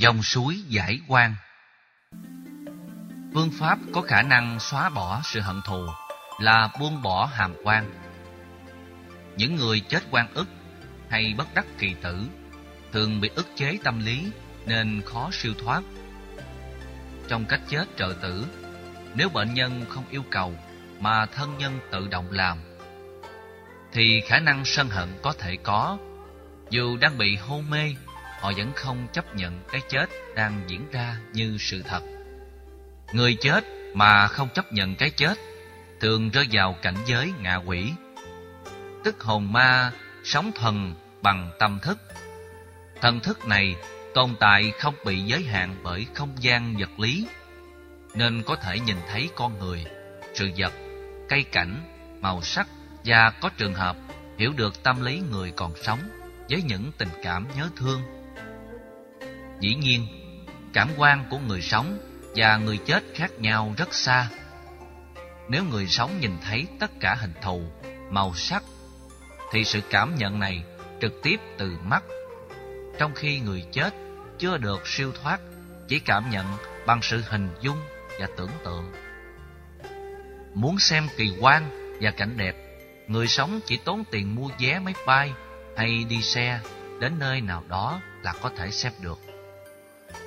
Dòng suối giải quan Phương pháp có khả năng xóa bỏ sự hận thù là buông bỏ hàm quan. Những người chết quan ức hay bất đắc kỳ tử thường bị ức chế tâm lý nên khó siêu thoát. Trong cách chết trợ tử, nếu bệnh nhân không yêu cầu mà thân nhân tự động làm, thì khả năng sân hận có thể có. Dù đang bị hôn mê, họ vẫn không chấp nhận cái chết đang diễn ra như sự thật. Người chết mà không chấp nhận cái chết thường rơi vào cảnh giới ngạ quỷ. Tức hồn ma sống thần bằng tâm thức. Thần thức này tồn tại không bị giới hạn bởi không gian vật lý, nên có thể nhìn thấy con người, sự vật, cây cảnh, màu sắc và có trường hợp hiểu được tâm lý người còn sống với những tình cảm nhớ thương. Dĩ nhiên, cảm quan của người sống và người chết khác nhau rất xa. Nếu người sống nhìn thấy tất cả hình thù, màu sắc, thì sự cảm nhận này trực tiếp từ mắt. Trong khi người chết chưa được siêu thoát, chỉ cảm nhận bằng sự hình dung và tưởng tượng. Muốn xem kỳ quan và cảnh đẹp, người sống chỉ tốn tiền mua vé máy bay hay đi xe đến nơi nào đó là có thể xem được.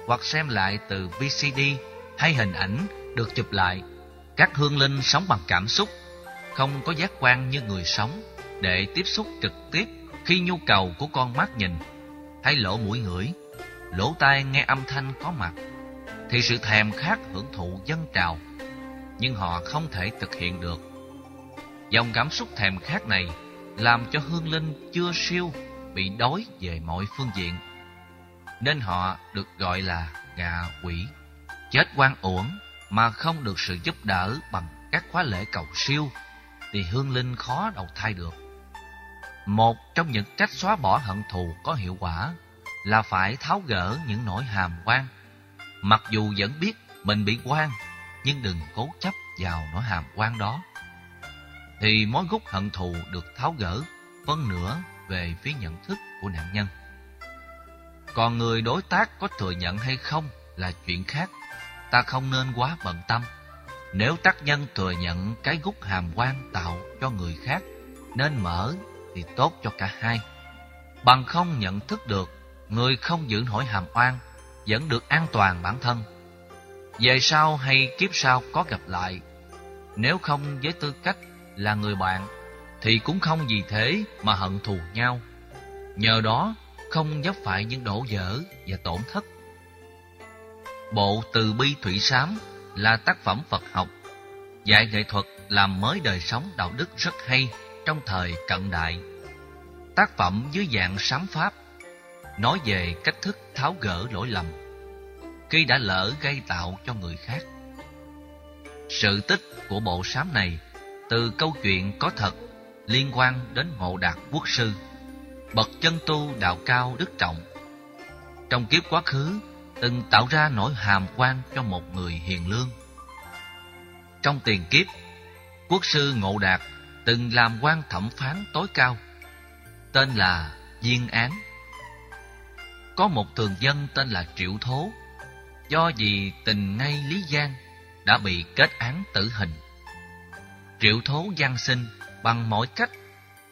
Hoặc xem lại từ VCD hay hình ảnh được chụp lại. Các hương linh sống bằng cảm xúc, không có giác quan như người sống để tiếp xúc trực tiếp khi nhu cầu của con mắt nhìn hay lỗ mũi ngửi, lỗ tai nghe âm thanh có mặt thì sự thèm khát hưởng thụ dân trào, nhưng họ không thể thực hiện được. Dòng cảm xúc thèm khát này làm cho hương linh chưa siêu bị đói về mọi phương diện, nên họ được gọi là ngạ quỷ. Chết quan uổng mà không được sự giúp đỡ bằng các khóa lễ cầu siêu thì hương linh khó đầu thai được. Một trong những cách xóa bỏ hận thù có hiệu quả là phải tháo gỡ những nỗi hàm quan. Mặc dù vẫn biết mình bị quan, nhưng đừng cố chấp vào nỗi hàm quan đó. Thì mối gút hận thù được tháo gỡ phân nửa về phía nhận thức của nạn nhân. Còn người đối tác có thừa nhận hay không là chuyện khác ta không nên quá bận tâm. Nếu tác nhân thừa nhận cái gút hàm quan tạo cho người khác nên mở thì tốt cho cả hai. Bằng không nhận thức được, người không giữ nổi hàm oan vẫn được an toàn bản thân. Về sau hay kiếp sau có gặp lại, nếu không với tư cách là người bạn thì cũng không vì thế mà hận thù nhau. Nhờ đó không vấp phải những đổ vỡ và tổn thất Bộ Từ Bi Thủy Sám là tác phẩm Phật học, dạy nghệ thuật làm mới đời sống đạo đức rất hay trong thời cận đại. Tác phẩm dưới dạng sám pháp, nói về cách thức tháo gỡ lỗi lầm khi đã lỡ gây tạo cho người khác. Sự tích của bộ sám này từ câu chuyện có thật liên quan đến Ngộ Đạt Quốc Sư, bậc chân tu đạo cao đức trọng. Trong kiếp quá khứ, từng tạo ra nỗi hàm quan cho một người hiền lương. Trong tiền kiếp, quốc sư Ngộ Đạt từng làm quan thẩm phán tối cao, tên là Diên Án. Có một thường dân tên là Triệu Thố, do vì tình ngay Lý Giang đã bị kết án tử hình. Triệu Thố gian sinh bằng mọi cách,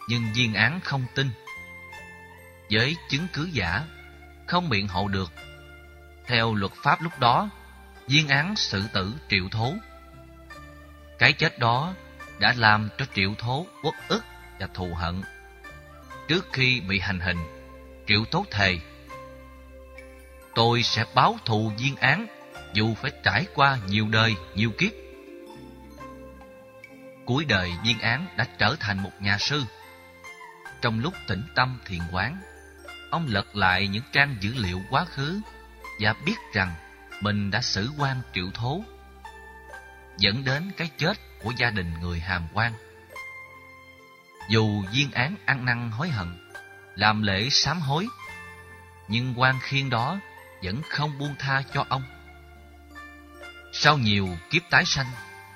nhưng Diên Án không tin. Với chứng cứ giả, không biện hộ được theo luật pháp lúc đó, viên án xử tử triệu thố. Cái chết đó đã làm cho triệu thố uất ức và thù hận. Trước khi bị hành hình, triệu thố thề Tôi sẽ báo thù viên án dù phải trải qua nhiều đời, nhiều kiếp. Cuối đời viên án đã trở thành một nhà sư. Trong lúc tĩnh tâm thiền quán, ông lật lại những trang dữ liệu quá khứ và biết rằng mình đã xử quan triệu thố, dẫn đến cái chết của gia đình người hàm quan. Dù viên án ăn năn hối hận, làm lễ sám hối, nhưng quan khiên đó vẫn không buông tha cho ông. Sau nhiều kiếp tái sanh,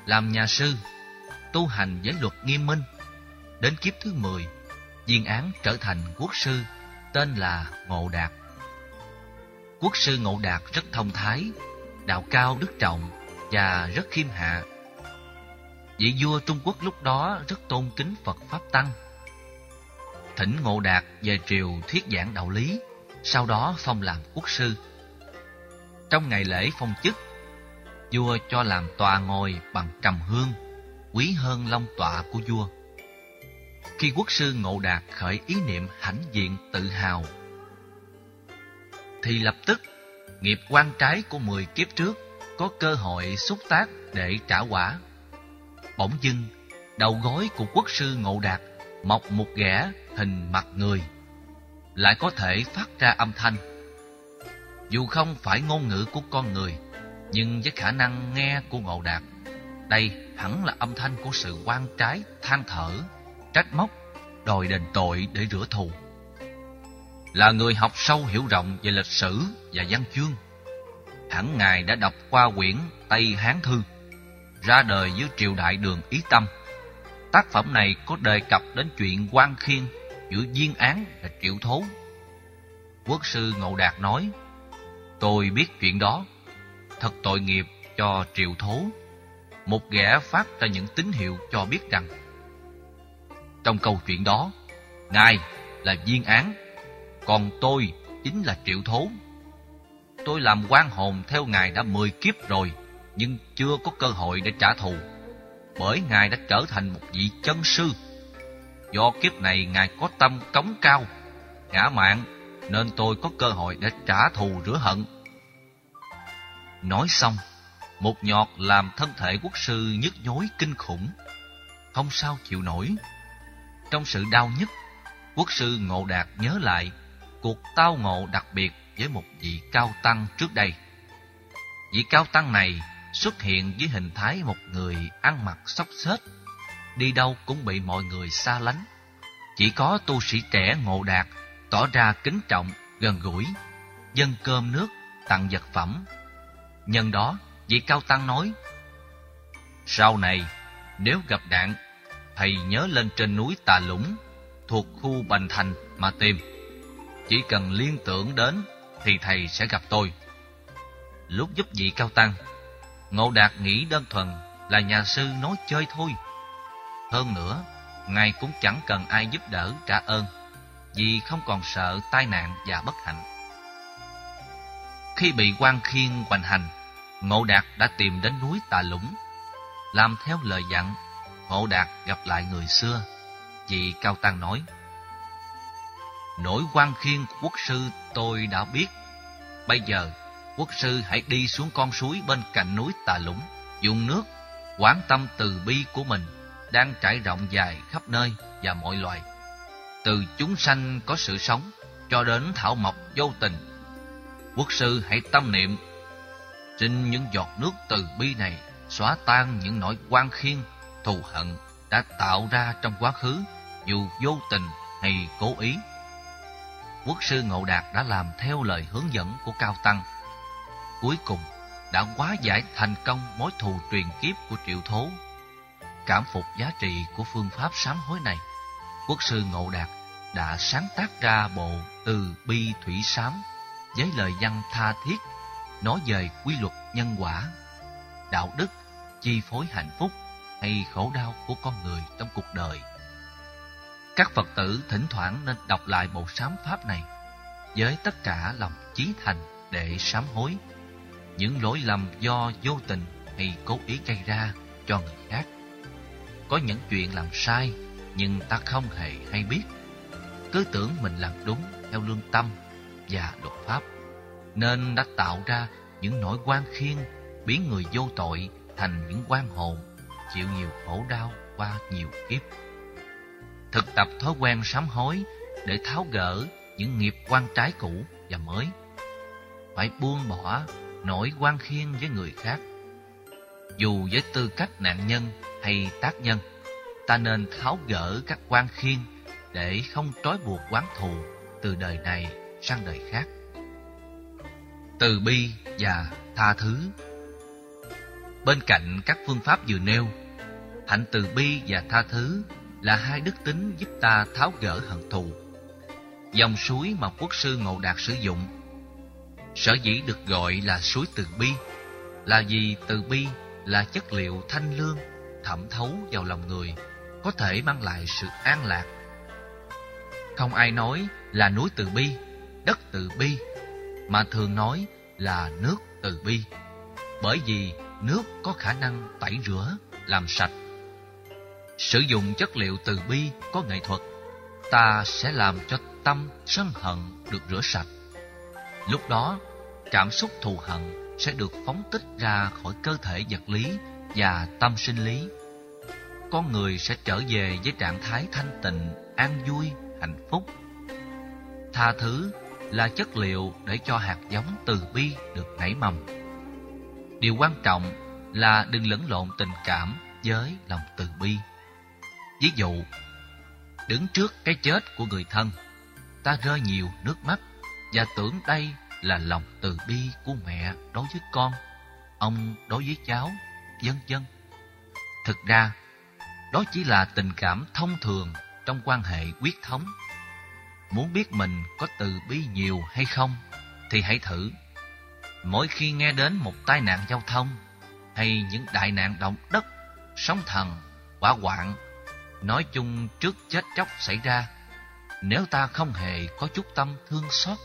làm nhà sư, tu hành với luật nghiêm minh, đến kiếp thứ mười, viên án trở thành quốc sư, tên là Ngộ Đạt. Quốc sư Ngộ Đạt rất thông thái, đạo cao đức trọng và rất khiêm hạ. Vị vua Trung Quốc lúc đó rất tôn kính Phật Pháp Tăng. Thỉnh Ngộ Đạt về triều thuyết giảng đạo lý, sau đó phong làm quốc sư. Trong ngày lễ phong chức, vua cho làm tòa ngồi bằng trầm hương, quý hơn long tọa của vua. Khi quốc sư Ngộ Đạt khởi ý niệm hãnh diện tự hào, thì lập tức nghiệp quan trái của mười kiếp trước có cơ hội xúc tác để trả quả. Bỗng dưng, đầu gối của quốc sư Ngộ Đạt mọc một ghẻ hình mặt người, lại có thể phát ra âm thanh. Dù không phải ngôn ngữ của con người, nhưng với khả năng nghe của Ngộ Đạt, đây hẳn là âm thanh của sự quan trái, than thở, trách móc, đòi đền tội để rửa thù. Là người học sâu hiểu rộng về lịch sử và văn chương, hẳn Ngài đã đọc qua quyển Tây Hán Thư, ra đời dưới triều đại đường Ý Tâm. Tác phẩm này có đề cập đến chuyện quan khiên giữa viên án và triệu thố. Quốc sư Ngộ Đạt nói, Tôi biết chuyện đó, thật tội nghiệp cho triệu thố. Một ghẻ phát ra những tín hiệu cho biết rằng, trong câu chuyện đó, Ngài là viên án, còn tôi chính là triệu thố. Tôi làm quan hồn theo Ngài đã mười kiếp rồi, nhưng chưa có cơ hội để trả thù. Bởi Ngài đã trở thành một vị chân sư. Do kiếp này Ngài có tâm cống cao, ngã mạng, nên tôi có cơ hội để trả thù rửa hận. Nói xong, một nhọt làm thân thể quốc sư nhức nhối kinh khủng. Không sao chịu nổi. Trong sự đau nhức, quốc sư Ngộ Đạt nhớ lại cuộc tao ngộ đặc biệt với một vị cao tăng trước đây. Vị cao tăng này xuất hiện với hình thái một người ăn mặc xốc xếch, đi đâu cũng bị mọi người xa lánh. Chỉ có tu sĩ trẻ ngộ đạt tỏ ra kính trọng, gần gũi, dân cơm nước, tặng vật phẩm. Nhân đó, vị cao tăng nói, Sau này, nếu gặp nạn, thầy nhớ lên trên núi Tà Lũng, thuộc khu Bành Thành mà tìm. Chỉ cần liên tưởng đến thì thầy sẽ gặp tôi. Lúc giúp vị cao tăng, Ngộ Đạt nghĩ đơn thuần là nhà sư nói chơi thôi. Hơn nữa, Ngài cũng chẳng cần ai giúp đỡ trả ơn, vì không còn sợ tai nạn và bất hạnh. Khi bị quan khiên hoành hành, Ngộ Đạt đã tìm đến núi Tà Lũng. Làm theo lời dặn, Ngộ Đạt gặp lại người xưa. Vị Cao Tăng nói, Nỗi quan khiên của quốc sư tôi đã biết. Bây giờ, quốc sư hãy đi xuống con suối bên cạnh núi Tà Lũng, dùng nước, quán tâm từ bi của mình đang trải rộng dài khắp nơi và mọi loài. Từ chúng sanh có sự sống cho đến thảo mộc vô tình. Quốc sư hãy tâm niệm, xin những giọt nước từ bi này xóa tan những nỗi quan khiên, thù hận đã tạo ra trong quá khứ, dù vô tình hay cố ý quốc sư Ngộ Đạt đã làm theo lời hướng dẫn của Cao Tăng. Cuối cùng, đã hóa giải thành công mối thù truyền kiếp của triệu thố. Cảm phục giá trị của phương pháp sám hối này, quốc sư Ngộ Đạt đã sáng tác ra bộ Từ Bi Thủy Sám với lời văn tha thiết, nói về quy luật nhân quả, đạo đức, chi phối hạnh phúc hay khổ đau của con người trong cuộc đời. Các Phật tử thỉnh thoảng nên đọc lại bộ sám pháp này với tất cả lòng chí thành để sám hối những lỗi lầm do vô tình hay cố ý gây ra cho người khác. Có những chuyện làm sai nhưng ta không hề hay biết. Cứ tưởng mình làm đúng theo lương tâm và luật pháp, nên đã tạo ra những nỗi quan khiên biến người vô tội thành những quan hồn chịu nhiều khổ đau qua nhiều kiếp thực tập thói quen sám hối để tháo gỡ những nghiệp quan trái cũ và mới. Phải buông bỏ nỗi quan khiên với người khác. Dù với tư cách nạn nhân hay tác nhân, ta nên tháo gỡ các quan khiên để không trói buộc quán thù từ đời này sang đời khác. Từ bi và tha thứ Bên cạnh các phương pháp vừa nêu, hạnh từ bi và tha thứ là hai đức tính giúp ta tháo gỡ hận thù. Dòng suối mà quốc sư Ngộ Đạt sử dụng Sở dĩ được gọi là suối từ bi là vì từ bi là chất liệu thanh lương thẩm thấu vào lòng người, có thể mang lại sự an lạc. Không ai nói là núi từ bi, đất từ bi, mà thường nói là nước từ bi, bởi vì nước có khả năng tẩy rửa, làm sạch. Sử dụng chất liệu từ bi có nghệ thuật, ta sẽ làm cho tâm sân hận được rửa sạch. Lúc đó, cảm xúc thù hận sẽ được phóng tích ra khỏi cơ thể vật lý và tâm sinh lý. Con người sẽ trở về với trạng thái thanh tịnh, an vui, hạnh phúc. Tha thứ là chất liệu để cho hạt giống từ bi được nảy mầm. Điều quan trọng là đừng lẫn lộn tình cảm với lòng từ bi. Ví dụ, đứng trước cái chết của người thân, ta rơi nhiều nước mắt và tưởng đây là lòng từ bi của mẹ đối với con, ông đối với cháu, vân vân. Thực ra, đó chỉ là tình cảm thông thường trong quan hệ quyết thống. Muốn biết mình có từ bi nhiều hay không thì hãy thử. Mỗi khi nghe đến một tai nạn giao thông hay những đại nạn động đất, sóng thần, hỏa hoạn, nói chung trước chết chóc xảy ra, nếu ta không hề có chút tâm thương xót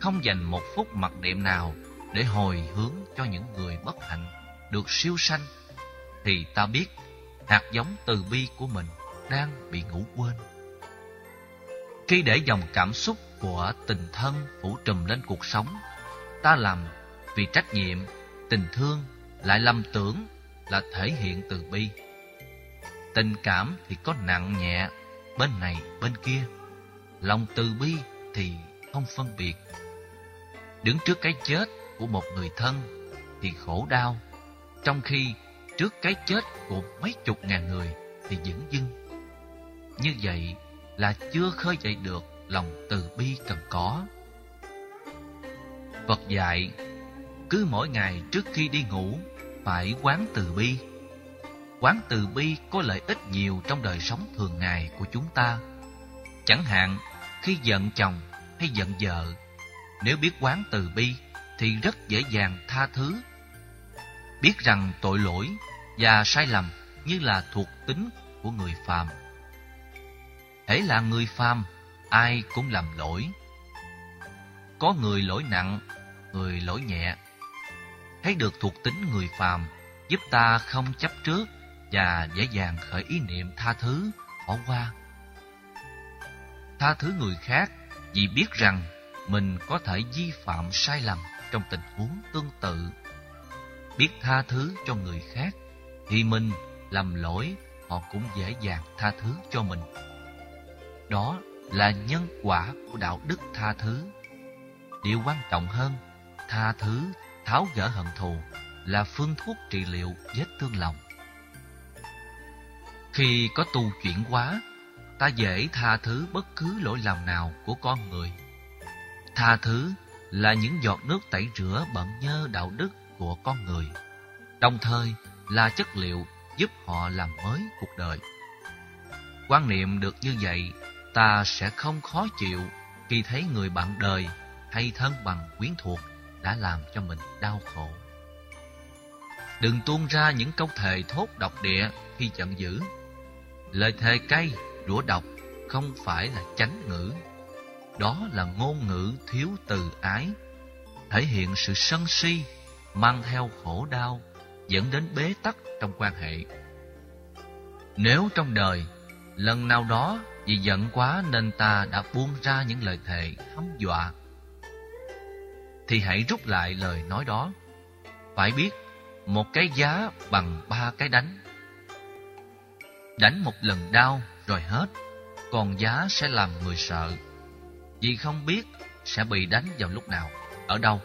không dành một phút mặc niệm nào để hồi hướng cho những người bất hạnh được siêu sanh, thì ta biết hạt giống từ bi của mình đang bị ngủ quên. Khi để dòng cảm xúc của tình thân phủ trùm lên cuộc sống, ta làm vì trách nhiệm, tình thương lại lầm tưởng là thể hiện từ bi. Tình cảm thì có nặng nhẹ, bên này bên kia. Lòng từ bi thì không phân biệt Đứng trước cái chết của một người thân thì khổ đau, trong khi trước cái chết của mấy chục ngàn người thì dững dưng. Như vậy là chưa khơi dậy được lòng từ bi cần có. Phật dạy, cứ mỗi ngày trước khi đi ngủ phải quán từ bi. Quán từ bi có lợi ích nhiều trong đời sống thường ngày của chúng ta. Chẳng hạn, khi giận chồng hay giận vợ nếu biết quán từ bi thì rất dễ dàng tha thứ. Biết rằng tội lỗi và sai lầm như là thuộc tính của người phàm. Hễ là người phàm, ai cũng làm lỗi. Có người lỗi nặng, người lỗi nhẹ. Thấy được thuộc tính người phàm giúp ta không chấp trước và dễ dàng khởi ý niệm tha thứ, bỏ qua. Tha thứ người khác vì biết rằng mình có thể vi phạm sai lầm trong tình huống tương tự. Biết tha thứ cho người khác thì mình làm lỗi họ cũng dễ dàng tha thứ cho mình. Đó là nhân quả của đạo đức tha thứ. Điều quan trọng hơn, tha thứ, tháo gỡ hận thù là phương thuốc trị liệu vết thương lòng. Khi có tu chuyển hóa, ta dễ tha thứ bất cứ lỗi lầm nào của con người Tha thứ là những giọt nước tẩy rửa bận nhơ đạo đức của con người, đồng thời là chất liệu giúp họ làm mới cuộc đời. Quan niệm được như vậy, ta sẽ không khó chịu khi thấy người bạn đời hay thân bằng quyến thuộc đã làm cho mình đau khổ. Đừng tuôn ra những câu thề thốt độc địa khi giận dữ. Lời thề cay, rủa độc không phải là chánh ngữ đó là ngôn ngữ thiếu từ ái, thể hiện sự sân si, mang theo khổ đau, dẫn đến bế tắc trong quan hệ. Nếu trong đời, lần nào đó vì giận quá nên ta đã buông ra những lời thề hăm dọa, thì hãy rút lại lời nói đó. Phải biết, một cái giá bằng ba cái đánh. Đánh một lần đau rồi hết, còn giá sẽ làm người sợ vì không biết sẽ bị đánh vào lúc nào, ở đâu.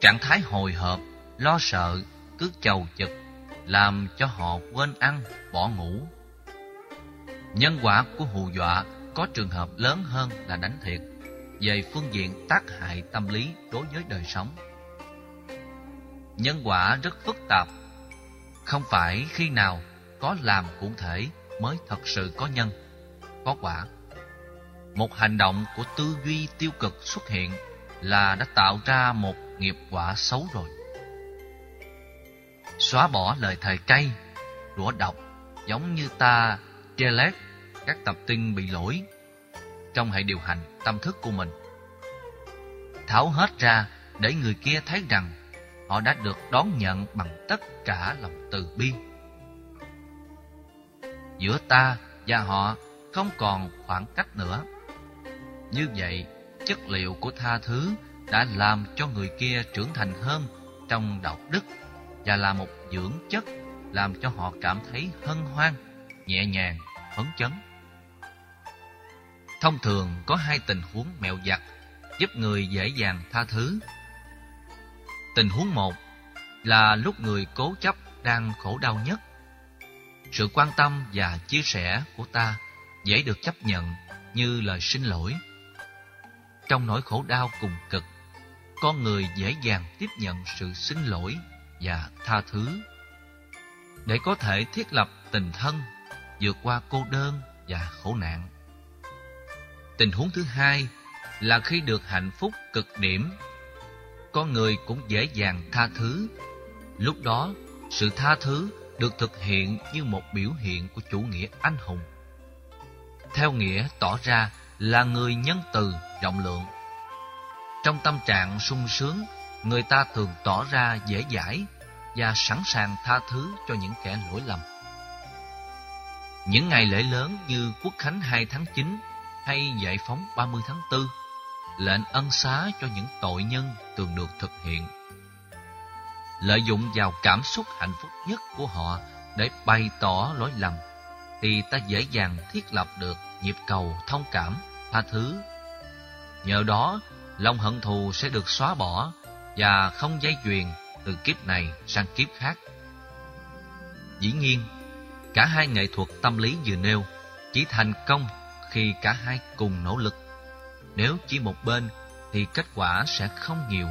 Trạng thái hồi hộp, lo sợ, cứ chầu chực, làm cho họ quên ăn, bỏ ngủ. Nhân quả của hù dọa có trường hợp lớn hơn là đánh thiệt, về phương diện tác hại tâm lý đối với đời sống. Nhân quả rất phức tạp, không phải khi nào có làm cụ thể mới thật sự có nhân, có quả một hành động của tư duy tiêu cực xuất hiện là đã tạo ra một nghiệp quả xấu rồi. Xóa bỏ lời thầy cay, rủa độc, giống như ta delete các tập tin bị lỗi trong hệ điều hành tâm thức của mình. Tháo hết ra để người kia thấy rằng họ đã được đón nhận bằng tất cả lòng từ bi. Giữa ta và họ không còn khoảng cách nữa. Như vậy, chất liệu của tha thứ đã làm cho người kia trưởng thành hơn trong đạo đức và là một dưỡng chất làm cho họ cảm thấy hân hoan, nhẹ nhàng, phấn chấn. Thông thường có hai tình huống mẹo giặt giúp người dễ dàng tha thứ. Tình huống một là lúc người cố chấp đang khổ đau nhất. Sự quan tâm và chia sẻ của ta dễ được chấp nhận như lời xin lỗi. Trong nỗi khổ đau cùng cực, con người dễ dàng tiếp nhận sự xin lỗi và tha thứ. Để có thể thiết lập tình thân, vượt qua cô đơn và khổ nạn. Tình huống thứ hai là khi được hạnh phúc cực điểm, con người cũng dễ dàng tha thứ. Lúc đó, sự tha thứ được thực hiện như một biểu hiện của chủ nghĩa anh hùng. Theo nghĩa tỏ ra là người nhân từ, rộng lượng. Trong tâm trạng sung sướng, người ta thường tỏ ra dễ dãi và sẵn sàng tha thứ cho những kẻ lỗi lầm. Những ngày lễ lớn như Quốc khánh 2 tháng 9 hay Giải phóng 30 tháng 4, lệnh ân xá cho những tội nhân thường được thực hiện. Lợi dụng vào cảm xúc hạnh phúc nhất của họ để bày tỏ lỗi lầm, thì ta dễ dàng thiết lập được nhịp cầu thông cảm, tha thứ. Nhờ đó, lòng hận thù sẽ được xóa bỏ và không dây chuyền từ kiếp này sang kiếp khác. Dĩ nhiên, cả hai nghệ thuật tâm lý vừa nêu chỉ thành công khi cả hai cùng nỗ lực. Nếu chỉ một bên thì kết quả sẽ không nhiều